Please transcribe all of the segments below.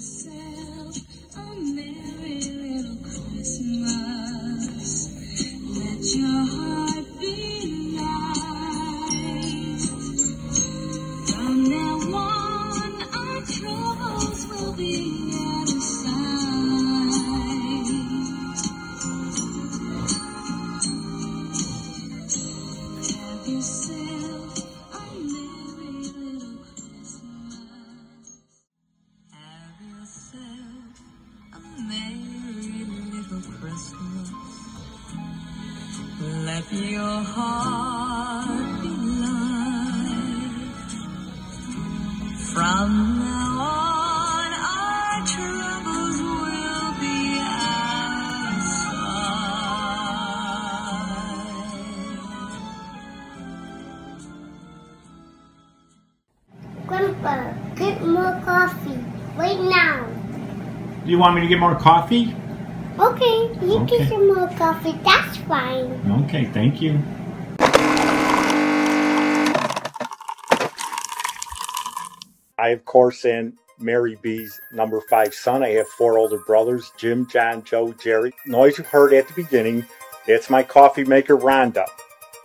yourself you want me to get more coffee? Okay, you Okay. get some more coffee. That's fine. Okay, thank you. I, of course, am Mary B's number five son. I have four older brothers Jim, John, Joe, Jerry. Noise you heard at the beginning, that's my coffee maker, Rhonda.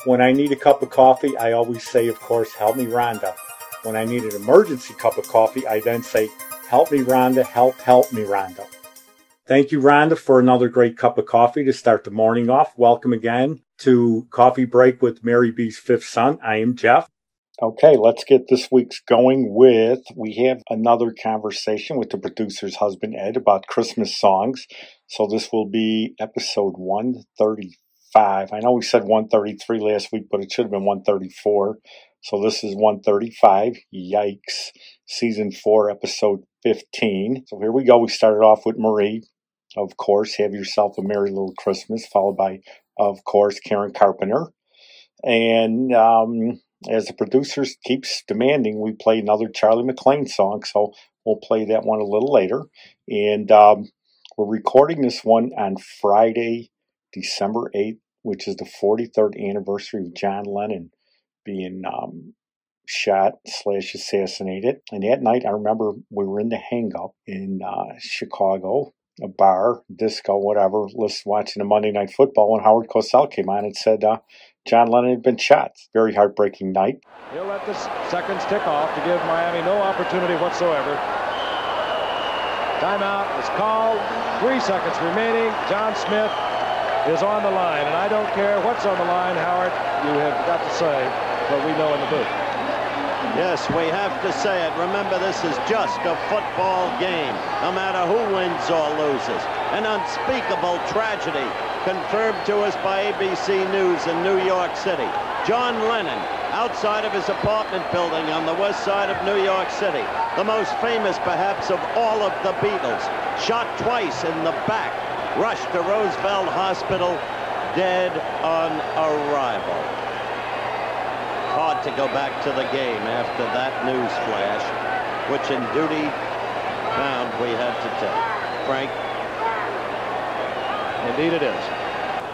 When I need a cup of coffee, I always say, of course, help me, Rhonda. When I need an emergency cup of coffee, I then say, help me, Rhonda, help, help me, Rhonda. Thank you, Rhonda, for another great cup of coffee to start the morning off. Welcome again to Coffee Break with Mary B's fifth son. I am Jeff. Okay, let's get this week's going with we have another conversation with the producer's husband Ed about Christmas songs. So this will be episode 135. I know we said 133 last week, but it should have been 134. So this is 135. Yikes. Season 4, episode 15. So here we go. We started off with Marie. Of course, have yourself a merry little Christmas, followed by, of course, Karen Carpenter. And um, as the producers keeps demanding, we play another Charlie McLean song. So we'll play that one a little later. And um, we're recording this one on Friday, December 8th, which is the 43rd anniversary of John Lennon being um, shot slash assassinated. And that night, I remember we were in the hang up in uh, Chicago, a bar, disco, whatever, list watching the Monday Night Football, and Howard Cosell came on and said uh, John Lennon had been shot. Very heartbreaking night. He'll let the seconds tick off to give Miami no opportunity whatsoever. Timeout is called. Three seconds remaining. John Smith is on the line, and I don't care what's on the line, Howard. You have got to say what we know in the booth. Yes, we have to say it. Remember, this is just a football game, no matter who wins or loses. An unspeakable tragedy confirmed to us by ABC News in New York City. John Lennon, outside of his apartment building on the west side of New York City, the most famous perhaps of all of the Beatles, shot twice in the back, rushed to Roosevelt Hospital, dead on arrival hard to go back to the game after that news flash, which in duty bound we had to take. Frank, Indeed, it is.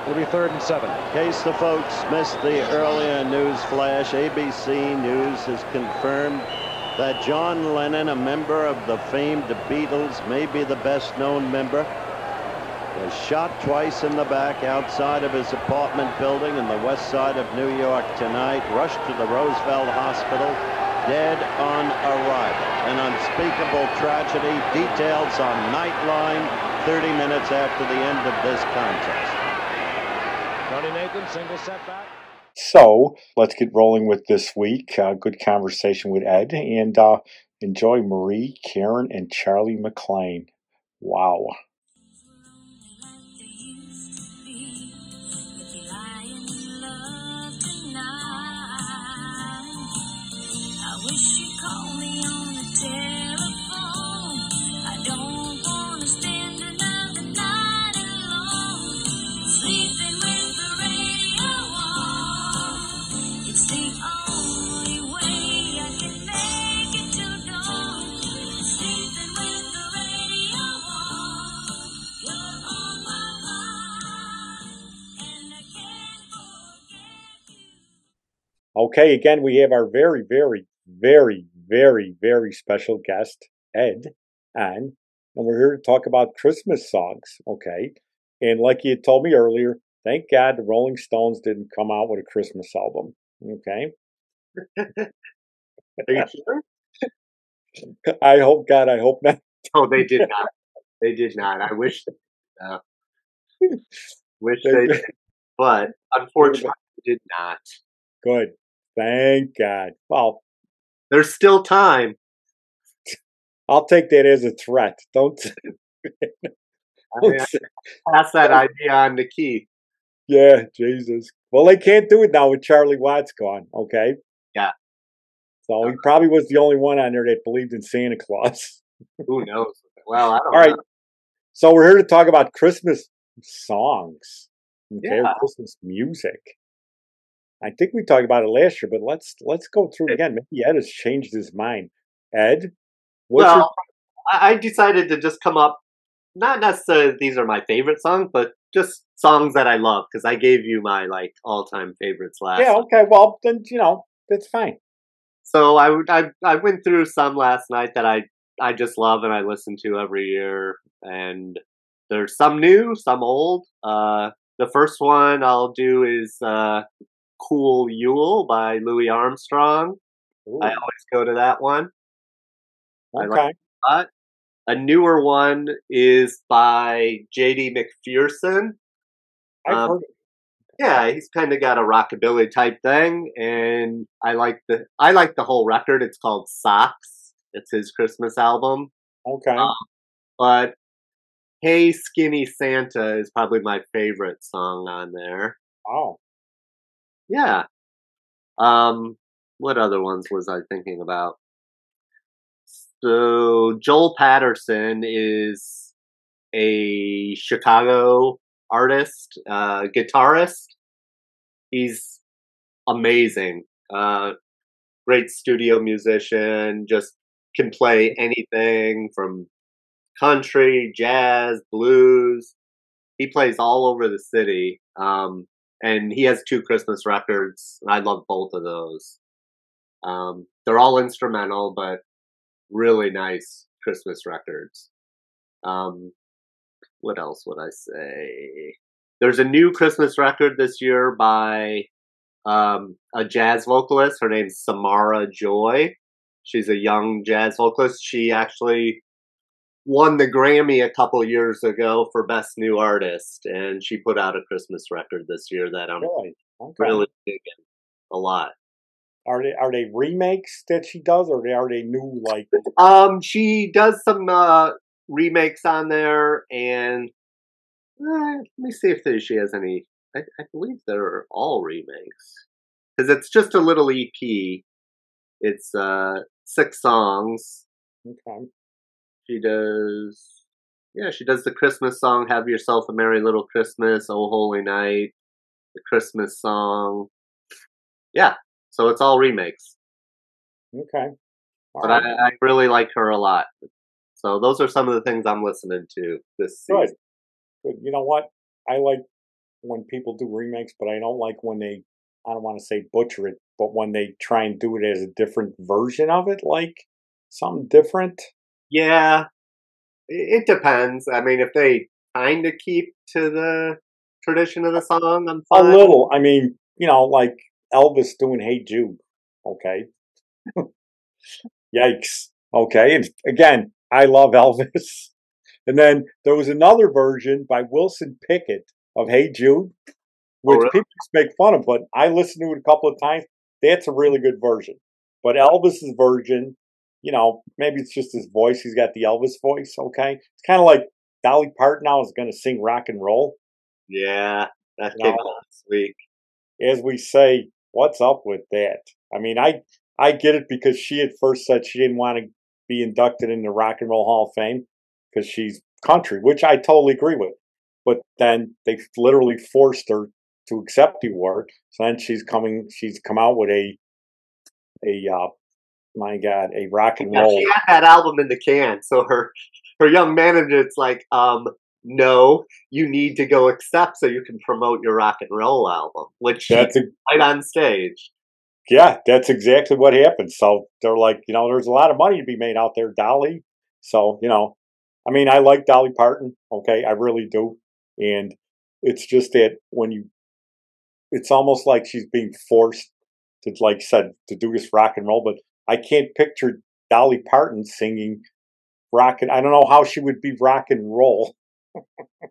It'll be third and seven. in case the folks missed the earlier news flash, ABC News has confirmed that John Lennon, a member of the famed Beatles, may be the best known member, was shot twice in the back outside of his apartment building in the west side of New York tonight, rushed to the Roosevelt Hospital, dead on arrival. An unspeakable tragedy. Details on Nightline 30 minutes after the end of this contest. Tony Nathan, single setback. So let's get rolling with this week. Uh, good conversation with Ed and uh, enjoy Marie, Karen, and Charlie McLean. Wow. Okay, again, we have our very, very, very, very, very special guest, Ed, on and we're here to talk about Christmas songs, okay? And like you told me earlier, thank God the Rolling Stones didn't come out with a Christmas album, okay? Are you sure? I hope, God, I hope not. Oh, they did not. They did not. I wish. Uh, wish They they did, but unfortunately, they did not. Good. Thank God. Well, There's still time. I'll take that as a threat. Don't. I mean, I pass that idea on to Keith. yeah, Jesus. Well, they can't do it now with Charlie Watts gone, okay? Yeah. So he uh-huh. probably was the only one on there that believed in Santa Claus. Who knows? Well, I don't All right. know. So we're here to talk about Christmas songs, okay, Yeah. Christmas music. I think we talked about it last year, but let's let's go through it again. Maybe Ed has changed his mind. Ed, what's your Well, I I decided to just come up, not necessarily these are my favorite songs, but just songs that I love because I gave you my like all time favorites last. yeah? Okay, well then you know that's fine. So I, I I went through some last night that I I just love and I listen to every year, and there's some new, some old. Uh, the first one I'll do is uh, "Cool Yule" by Louis Armstrong. Ooh, I always go to that one. I like okay, lot. A newer one is by J.D. McPherson. I've um, heard it. Yeah, he's kind of got a rockabilly type thing, and I like the I like the whole record. It's called Socks. It's his Christmas album. Okay, um, But Hey Skinny Santa is probably my favorite song on there. oh, Yeah. Um, what other ones was I thinking about? So Joel Paterson is a Chicago artist, uh, guitarist. He's amazing. Uh, great studio musician. Just can play anything from country, jazz, blues. He plays all over the city. Um, and he has two Christmas records. I love both of those. Um, they're all instrumental, but really nice Christmas records. Um, what else would I say? There's a new Christmas record this year by um, a jazz vocalist. Her name's Samara Joy. She's a young jazz vocalist. She actually won the Grammy a couple years ago for Best New Artist, and she put out a Christmas record this year that I'm really? Okay. really digging a lot. Are they are they remakes that she does, or are they new like? Um, she does some uh, remakes on there, and uh, let me see if there, she has any. I, I believe they're all remakes because it's just a little EP. It's uh six songs. Okay, She does, yeah, she does the Christmas song "Have Yourself a Merry Little Christmas," "Oh Holy Night," the Christmas song. Yeah, so it's all remakes. okay. All but right. I, I really like her a lot. So those are some of the things I'm listening to this Good. season. But you know what? I like when people do remakes, but I don't like when they, I don't want to say butcher it, but when they try and do it as a different version of it, like something different. Yeah, it, depends. I mean, if they kind of keep to the tradition of the song, I'm A fine. little. I mean, you know, like Elvis doing Hey Jude. Okay. Yikes. Okay. And again, I love Elvis. And then there was another version by Wilson Pickett of Hey Jude, oh, which really? people just make fun of, but I listened to it a couple of times. That's a really good version. But Elvis's version, you know, maybe it's just his voice. He's got the Elvis voice. Okay. It's kind of like Dolly Parton now is going to sing rock and roll. Yeah, that came this week. as we say, what's up with that? I mean, I I get it because she at first said she didn't want to be inducted in the Rock and Roll Hall of Fame because she's country, which I totally agree with. But then they literally forced her to accept the award. So then she's coming. She's come out with a a uh, my God, a rock and roll. she had that album in the can, so her her young manager's like, um, no, you need to go accept so you can promote your rock and roll album, which That's a, right on stage. yeah, that's exactly what happened. So they're like, you know, there's a lot of money to be made out there, Dolly. So you know, I mean, I like Dolly Parton. Okay, I really do, and it's just that when you, it's almost like she's being forced to, like said, to do this rock and roll. But I can't picture Dolly Parton singing rock and I don't know how she would be rock and roll.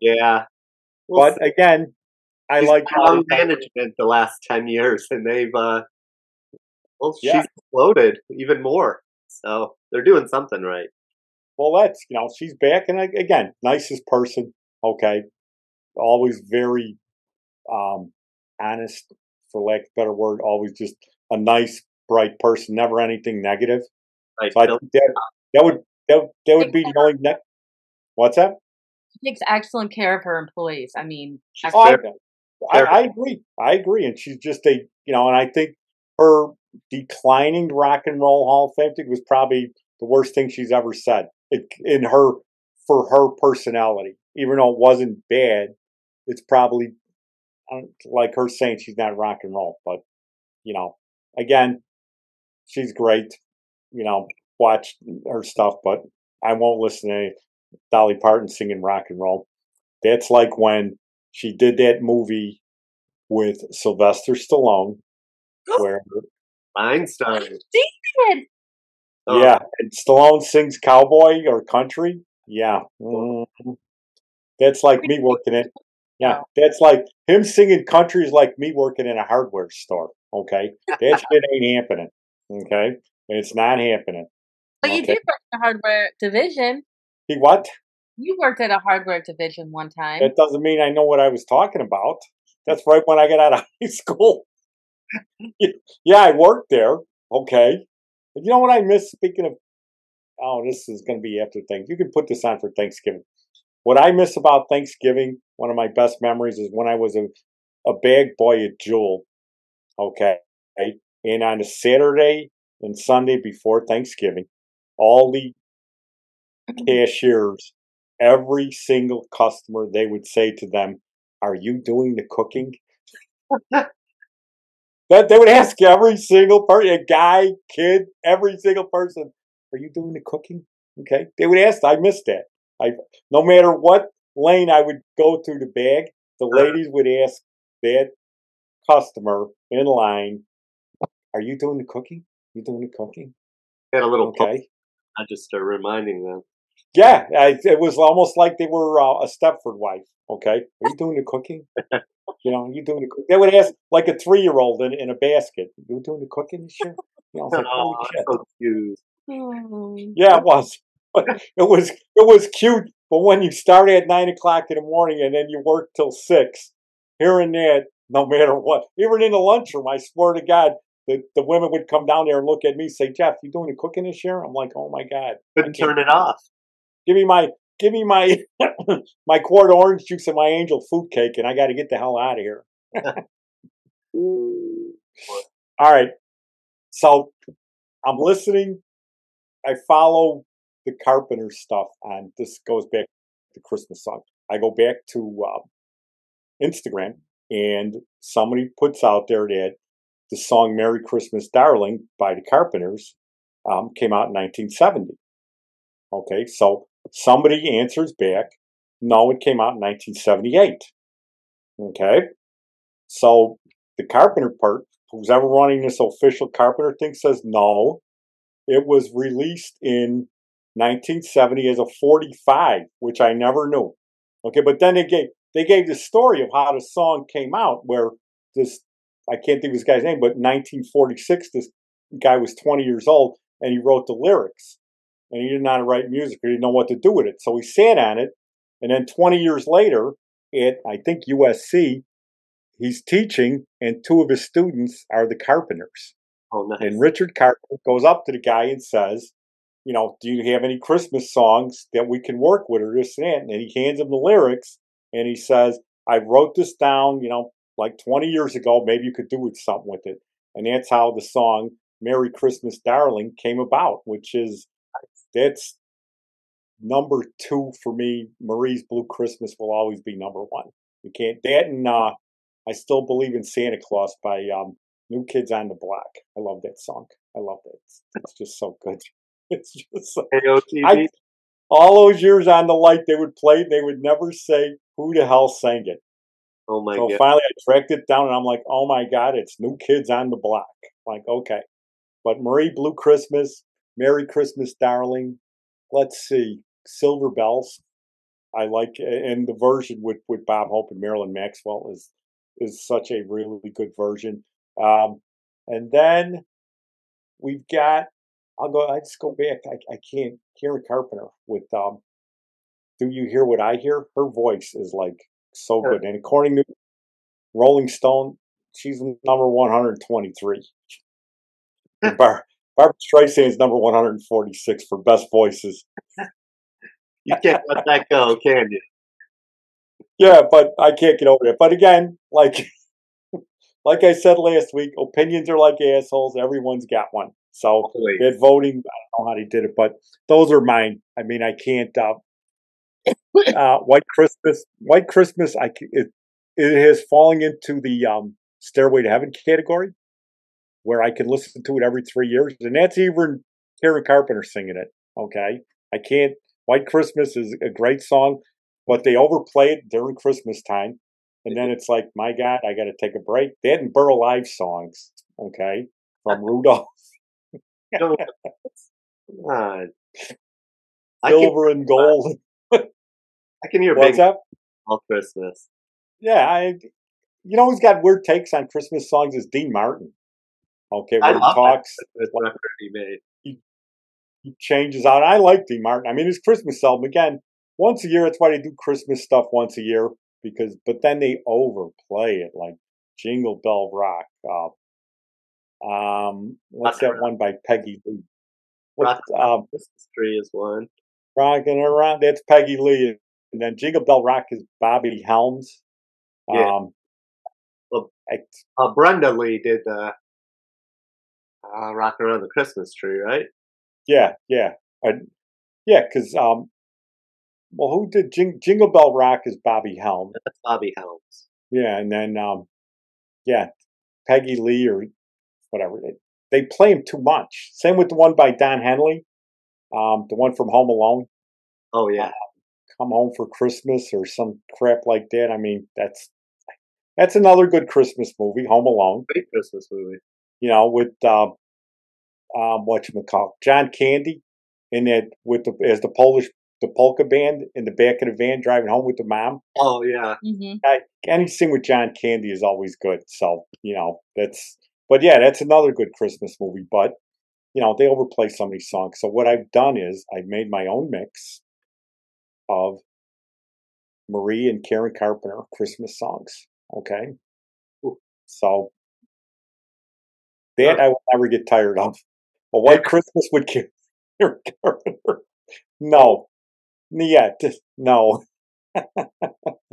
Yeah. But again, I She's like Parton. management the last ten years, and they've uh, well, Yeah. she's exploded even more. So they're doing something right. Well, that's you know she's back, and ag- again, nicest person. Okay, always very um, honest, for lack of a better word. Always just a nice, bright person. Never anything negative. Right. So I think that that would that, that would be the only. Ne- What's that? She takes excellent care of her employees. I mean, She's Oh, I, I, I agree. I agree, and she's just a you know, and I think her declining Rock and Roll Hall of Fame thing was probably the worst thing she's ever said. It, in her for her personality, even though it wasn't bad, it's probably um, like her saying she's not rock and roll. But you know, again, she's great. You know, watch her stuff, but I won't listen to any Dolly Parton singing rock and roll. That's like when she did that movie with Sylvester Stallone, where Rhinestone. did. Oh, yeah, and Stallone sings cowboy or country. Yeah, Mhm. that's like me working in. Yeah, that's like him singing country is like me working in a hardware store. Okay, that shit ain't happening. Okay, it's not happening. But you did work in the hardware division. He what? You worked at a hardware division one time. That doesn't mean I know what I was talking about. That's right when I got out of high school. yeah, I worked there. Okay. And you know what I miss? Speaking of, oh, this is going to be after things. You can put this on for Thanksgiving. What I miss about Thanksgiving, one of my best memories is when I was a, a bag boy at Jewel. Okay. And on a Saturday and Sunday before Thanksgiving, all the mm-hmm. cashiers, every single customer, they would say to them, Are you doing the cooking? that they would ask every single person, a guy, kid, every single person, Are you doing the cooking? Okay. They would ask, I missed that. I no matter what lane I would go through the bag, the ladies would ask that customer in line, Are you doing the cooking? You doing the cooking? Had a little Okay. I just register reminding them. Yeah, I, it was almost like they were uh, a Stepford wife. Okay, are you doing the cooking? you know, you doing the cooking? They would ask like a three-year-old in, in a basket. You doing the cooking this year? You know, I was like, holy Oh, shit. so cute. Hmm. Yeah, it was. it was. It was cute. But when you start at nine o'clock in the morning and then you work till six, here and there, no matter what, even in the lunchroom, I swear to God, the, the women would come down there and look at me, say, "Jeff, you doing the cooking this year?" I'm like, "Oh my God." Couldn't turn it off. give me my give me my my quart orange juice and my angel food cake and I got to get the hell out of here. All right. So I'm listening. I follow the Carpenter stuff and this goes back to Christmas song. I go back to uh, Instagram and somebody puts out there that the song Merry Christmas Darling by the Carpenters um, came out in 1970. Okay, so somebody answers back, no, it came out in 1978. Okay, so the Carpenter part, who's ever running this official Carpenter thing, says no, it was released in 1970 as a 45, which I never knew. Okay, but then they gave they gave the story of how the song came out, where this I can't think of this guy's name, but 1946, this guy was 20 years old and he wrote the lyrics and he didn't know how to write music. He didn't know what to do with it. So he sat on it. And then 20 years later, at I think USC, he's teaching, and two of his students are the carpenters. Oh, nice. And Richard Carpenter goes up to the guy and says, You know, do you have any Christmas songs that we can work with or this and that? And he hands him the lyrics and he says, I wrote this down, you know, like 20 years ago. Maybe you could do something with it. And that's how the song Merry Christmas Darling came about, which is that's number two for me. Marie's Blue Christmas will always be number one. You can't that and uh, I still believe in Santa Claus by um, New Kids on the Block. I love that song. I love that. It's, it's just so good. It's just so. I, all those years on the light, they would play. They would never say who the hell sang it. Oh my so god. finally, I tracked it down, and I'm like, "Oh my god, it's New Kids on the Block." Like, okay, but Marie Blue Christmas, Merry Christmas, Darling. Let's see, Silver Bells. I like, and the version with with Bob Hope and Marilyn Maxwell is is such a really good version. Um, and then we've got. I'll go. I just go back. I, I can't. Karen Carpenter with um. Do you hear what I hear? Her voice is like so Sure. good, and according to Rolling Stone, she's number one hundred twenty-three. Bar- Barbara Streisand is number one hundred forty-six for best voices. You can't let that go, can you? Yeah, but I can't get over it. But again, like like I said last week, opinions are like assholes. Everyone's got one. So that voting, I don't know how they did it, but those are mine. I mean, I can't. Uh, uh, White Christmas, White Christmas, I it it has fallen into the um, Stairway to Heaven category, where I can listen to it every three years, and that's even Karen Carpenter singing it. Okay, I can't. White Christmas is a great song, but they overplay it during Christmas time, and then it's like, my God, I got to take a break. That and Burl Ives songs, okay, from Rudolph. Come on. I can, silver and gold. I can hear What's up? all Christmas. Yeah, I. You know who's got weird takes on Christmas songs is Dean Martin. Okay, I he talks, record he made. he changes out. I like Dean Martin. I mean, his Christmas album again. Once a year, that's why they do Christmas stuff once a year because. But then they overplay it like Jingle Bell Rock. Uh, um, what's that one by Peggy Lee? What Rockin' um, Christmas tree is one. rocking around? That's Peggy Lee, and then Jingle Bell Rock is Bobby Helms. Yeah. Um, Well, I, Uh, Brenda Lee did uh, uh, "Rocking Around the Christmas Tree," right? Yeah, yeah, I, yeah. Because um, well, who did Jing, Jingle Bell Rock is Bobby Helm. That's Bobby Helms. Yeah, and then um, yeah, Peggy Lee or whatever. They, they play him too much. Same with the one by Don Henley, um, the one from Home Alone, Oh yeah, Come Home for Christmas or some crap like that. I mean, that's that's another good Christmas movie, Home Alone. great Christmas movie. You know, with um, um, what you call John Candy in that with the as the Polish the polka band in the back of the van driving home with the mom. Oh yeah, hmm I, anything with John Candy is always good. So you know that's. But yeah, that's another good Christmas movie. But you know they overplay some of these songs. So what I've done is I've made my own mix of Marie and Karen Carpenter Christmas songs. Okay, so that I will never get tired of. A White Christmas with Karen Carpenter. No, yeah, just no.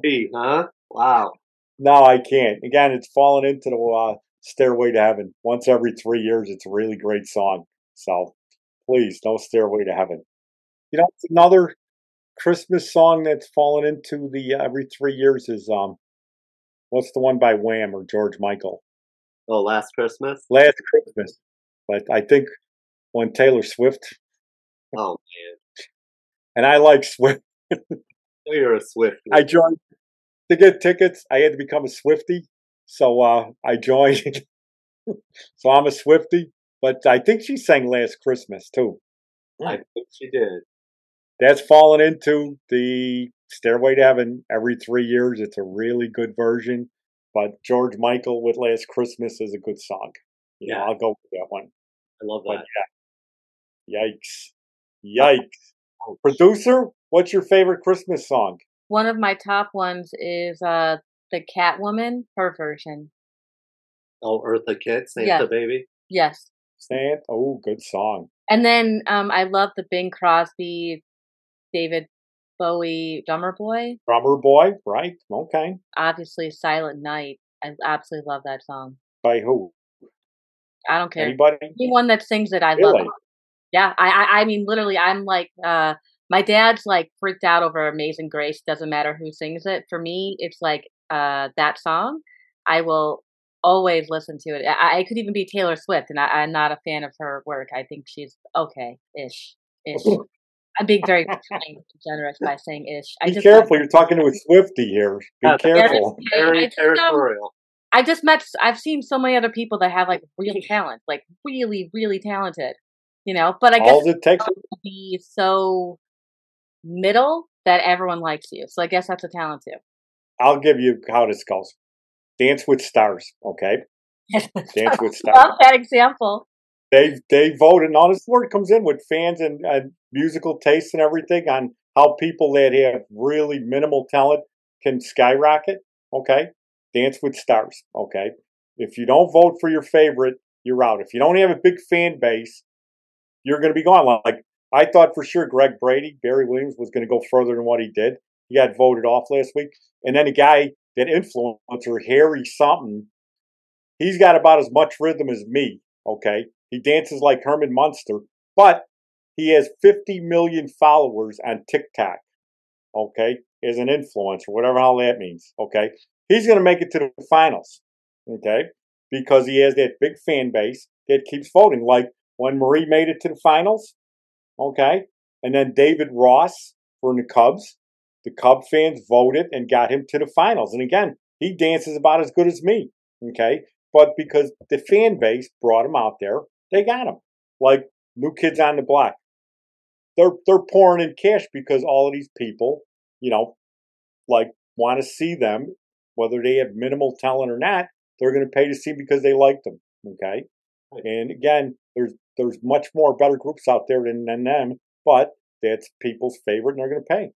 Gee, huh? Wow. No, I can't. Again, it's fallen into the uh, Stairway to Heaven. Once every three years, it's a really great song. So please, no Stairway to Heaven. You know, it's another Christmas song that's fallen into the uh, every three years is um, what's the one by Wham or George Michael? Oh, last Christmas. Last Christmas. But I think when Taylor Swift Oh man, and I like Swift, oh, you're a Swift. I joined to get tickets. I had to become a Swifty, so uh, I joined. so I'm a Swifty, but I think she sang last Christmas too. I think she did. That's fallen into the Stairway to Heaven every three years. It's a really good version, but George Michael with Last Christmas is a good song. You know, Yeah. I'll go with that one. I love But that. yeah, yikes, yikes. Producer, what's your favorite Christmas song? One of my top ones is uh the Catwoman, her version. Oh, Eartha Kitt, Santa Yeah. Baby. Yes. Santa. Oh, good song. And then um I love the Bing Crosby, David Bowie Drummer Boy. Drummer Boy, right? Okay. Obviously Silent Night. I absolutely love that song. By who? I don't care. Anybody? Anyone that sings it, I love it. Yeah, I, I I mean literally I'm like uh my dad's like freaked out over Amazing Grace, doesn't matter who sings it. For me, it's like uh that song. I will always listen to it. I, I could even be Taylor Swift and I, I'm not a fan of her work. I think she's okay ish. Ish. I'm being very kind and generous by saying ish. I Be just careful. You're talking to a Swifty here. Be Yeah, careful. I Very territorial. I just met. I've seen so many other people that have like real talent, like really, really talented. You know, but I guess All it takes. to be so middle that everyone likes you. So I guess that's a talent too. I'll give you how this goes. Dance with Stars. Okay. Dance with Stars. Love that example. They they vote and all this word comes in with fans and, and musical taste and everything on how people that have really minimal talent can skyrocket. Okay, dance with stars. Okay, if you don't vote for your favorite, you're out. If you don't have a big fan base, you're going to be gone. Like I thought for sure, Greg Brady, Barry Williams was going to go further than what he did. He got voted off last week, and then a guy that influencer Harry something, he's got about as much rhythm as me. Okay, he dances like Herman Munster, but he has 50 million followers on TikTok. Okay, as an influencer, whatever all that means. Okay, he's going to make it to the finals. Okay, because he has that big fan base that keeps voting. Like when Marie made it to the finals. Okay, and then David Ross for the Cubs. The Cub fans voted and got him to the finals. And again, he dances about as good as me. Okay, but because the fan base brought him out there, they got them. Like new kids on the block. They're they're pouring in cash because all of these people, you know, like want to see them, whether they have minimal talent or not. They're going to pay to see because they like them. Okay, and again, there's there's much more better groups out there than, than them, but that's people's favorite, and they're going to pay.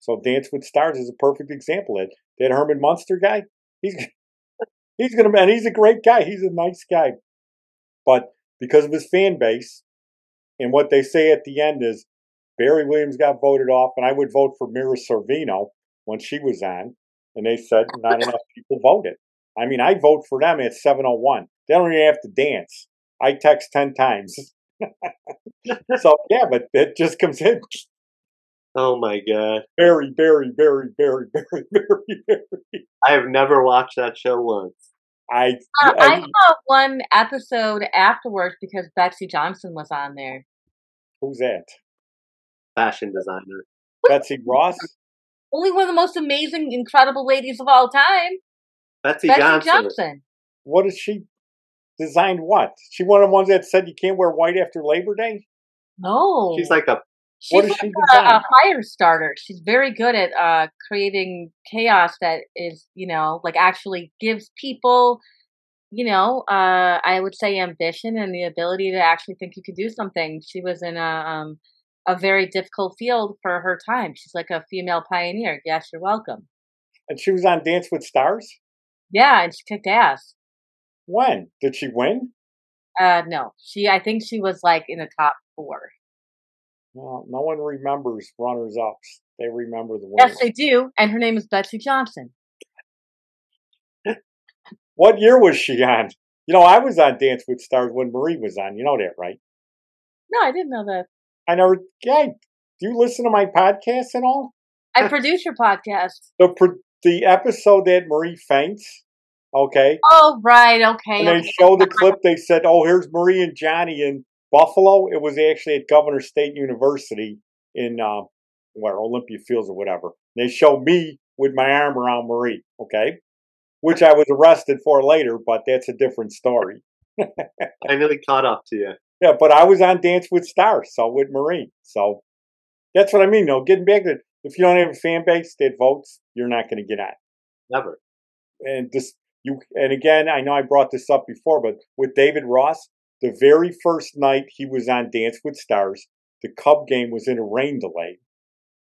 So Dance with Stars is a perfect example. That that Herman Munster guy, he's he's going to, and he's a great guy. He's a nice guy, but because of his fan base and what they say at the end is Barry Williams got voted off, and I would vote for Mira Sorvino when she was on, and they said not enough people voted. I mean, I vote for them at 701. They don't even have to dance. I text 10 times. so, yeah, but it just comes in Oh my god. very, very, very, very, very, very, very. I have never watched that show once. I, Uh, I I saw one episode afterwards because Betsey Johnson was on there. who's that? Fashion designer. Betsy Ross? Only one of the most amazing, incredible ladies of all time, Betsey, Betsey Johnson. Johnson. What is she? Designed what? She one of the ones that said you can't wear white after Labor Day? No, She's like a she's what is like she a, a fire starter. She's very good at uh, creating chaos that is, you know, like actually gives people, you know, uh, I would say ambition and the ability to actually think you could do something. She was in a um, a very difficult field for her time. She's like a female pioneer. Yes, you're welcome. And she was on Dance with Stars? Yeah, and she kicked ass. When? Did she win? Uh, no, she. I think she was like in the top four. Well, no one remembers runners ups. They remember the winners. Yes, they do. And her name is Betsey Johnson. What year was she on? You know, I was on Dance with Stars when Marie was on. You know that, right? No, I didn't know that. I never. Yeah, do you listen to my podcast and all? I produce your podcast. The pro- the episode that Marie faints. Okay, Oh, right. Okay. when they okay. showed the clip, they said, "Oh, here's Marie and Johnny in Buffalo." It was actually at Governor State University in uh, where Olympia Fields or whatever. They showed me with my arm around Marie. Okay, which I was arrested for later, but that's a different story. I nearly caught up to you. Yeah, but I was on Dance with Stars, so with Marie. So that's what I mean. though. getting back to if you don't have a fan base that votes, you're not going to get on. Never. And this you and again, I know I brought this up before, but with David Ross, the very first night he was on Dance with Stars, the Cub game was in a rain delay,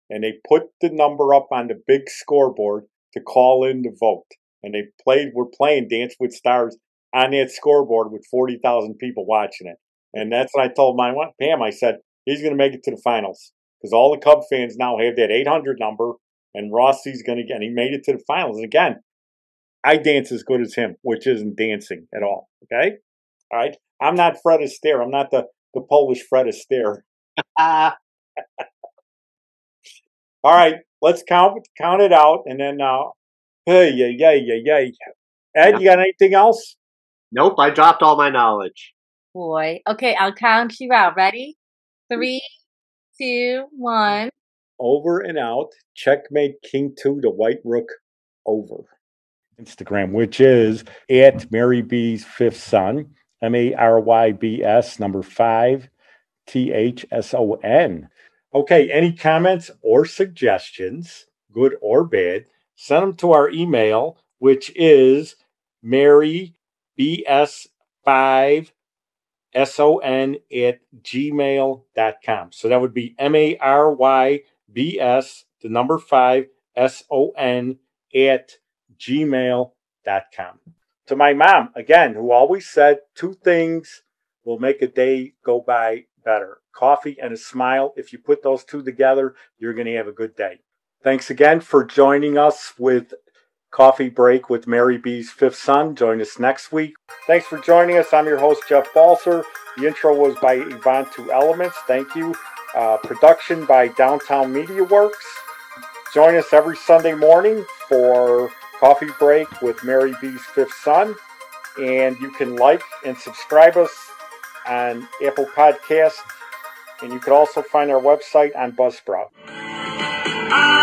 and they put the number up on the big scoreboard to call in the vote, and they played. We're playing Dance with Stars on that scoreboard with forty thousand people watching it. And that's what I told my wife, Pam. I said, he's going to make it to the finals because all the Cub fans now have that 800 number, and Rossi's going to get, and he made it to the finals. And again, I dance as good as him, which isn't dancing at all. Okay? All right? I'm not Fred Astaire. I'm not the, the Polish Fred Astaire. Ah, All right, let's count count it out, and then uh, hey, yeah, yeah, yeah, yeah. Ed, you got anything else? nope, I dropped all my knowledge. Boy. Okay, I'll count you out. Ready? Three, two, one. Over and out. Checkmate King 2 to White Rook over. Instagram, which is at Mary B's Fifth Son, M A R Y B S, number five, T H S O N. Okay, any comments or suggestions, good or bad, send them to our email, which is Mary BS5 S-O-N at gmail.com. So that would be M-A-R-Y-B-S, the number five, S-O-N at gmail.com. To my mom, again, who always said two things will make a day go by better. Coffee and a smile. If you put those two together, you're going to have a good day. Thanks again for joining us with Coffee Break with Mary B's Fifth Son. Join us next week. Thanks for joining us. I'm your host, Jeff Balser. The intro was by Yvonne Two Elements. Thank you. Uh, production by Downtown Media Works. Join us every Sunday morning for Coffee Break with Mary B's Fifth Son. And you can like and subscribe us on Apple Podcasts. And you can also find our website on Buzzsprout. Ah!